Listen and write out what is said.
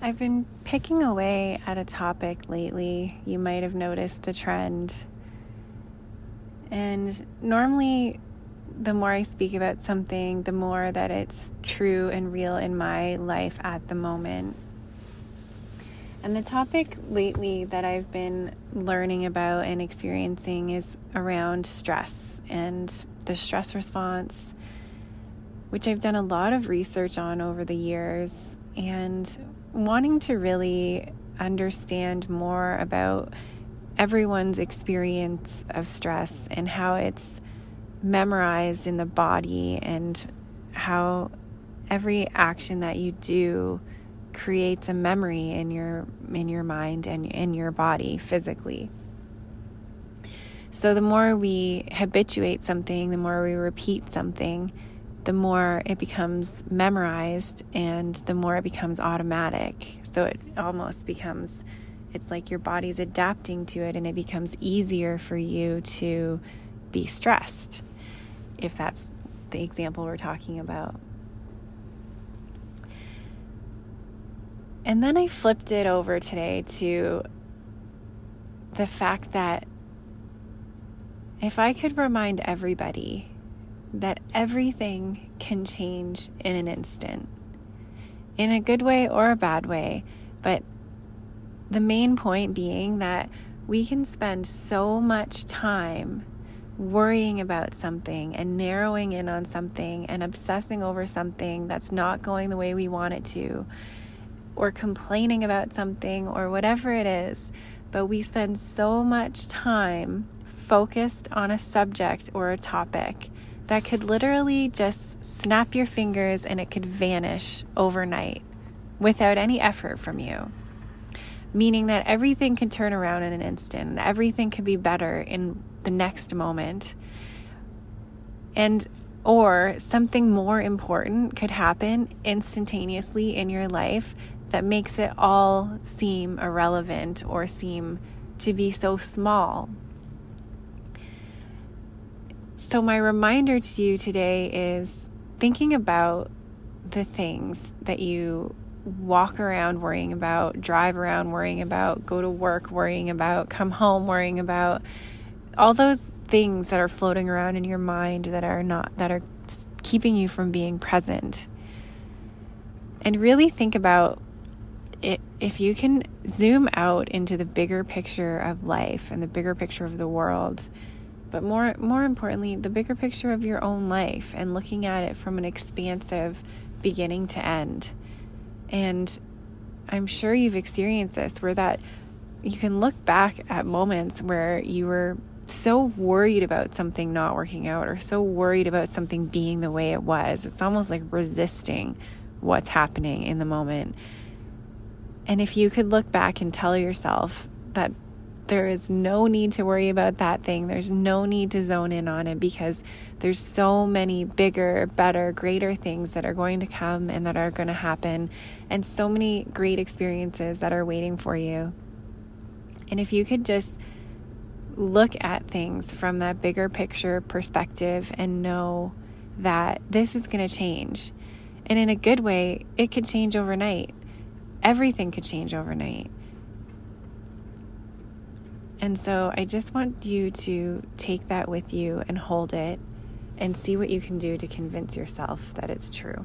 I've been picking away at a topic lately. You might have noticed the trend. And normally, the more I speak about something, the more that it's true and real in my life at the moment. And the topic lately that I've been learning about and experiencing is around stress and the stress response, which I've done a lot of research on over the years. And wanting to really understand more about everyone's experience of stress and how it's memorized in the body and how every action that you do creates a memory in your in your mind and in your body physically. So the more we habituate something, the more we repeat something, the more it becomes memorized and the more it becomes automatic. So it almost becomes, it's like your body's adapting to it and it becomes easier for you to be stressed, if that's the example we're talking about. And then I flipped it over today to the fact that if I could remind everybody that everything can change in an instant, in a good way or a bad way. But the main point being that we can spend so much time worrying about something and narrowing in on something and obsessing over something that's not going the way we want it to, or complaining about something or whatever it is. But we spend so much time focused on a subject or a topic that could literally just snap your fingers and it could vanish overnight without any effort from you. Meaning that everything can turn around in an instant, everything could be better in the next moment. And or something more important could happen instantaneously in your life that makes it all seem irrelevant or seem to be so small so, my reminder to you today is thinking about the things that you walk around worrying about, drive around worrying about, go to work worrying about, come home worrying about, all those things that are floating around in your mind that are not, that are keeping you from being present. And really think about it, if you can zoom out into the bigger picture of life and the bigger picture of the world but more more importantly the bigger picture of your own life and looking at it from an expansive beginning to end. And i'm sure you've experienced this where that you can look back at moments where you were so worried about something not working out or so worried about something being the way it was. It's almost like resisting what's happening in the moment. And if you could look back and tell yourself that there is no need to worry about that thing. There's no need to zone in on it because there's so many bigger, better, greater things that are going to come and that are going to happen, and so many great experiences that are waiting for you. And if you could just look at things from that bigger picture perspective and know that this is going to change. And in a good way, it could change overnight. Everything could change overnight. And so I just want you to take that with you and hold it and see what you can do to convince yourself that it's true.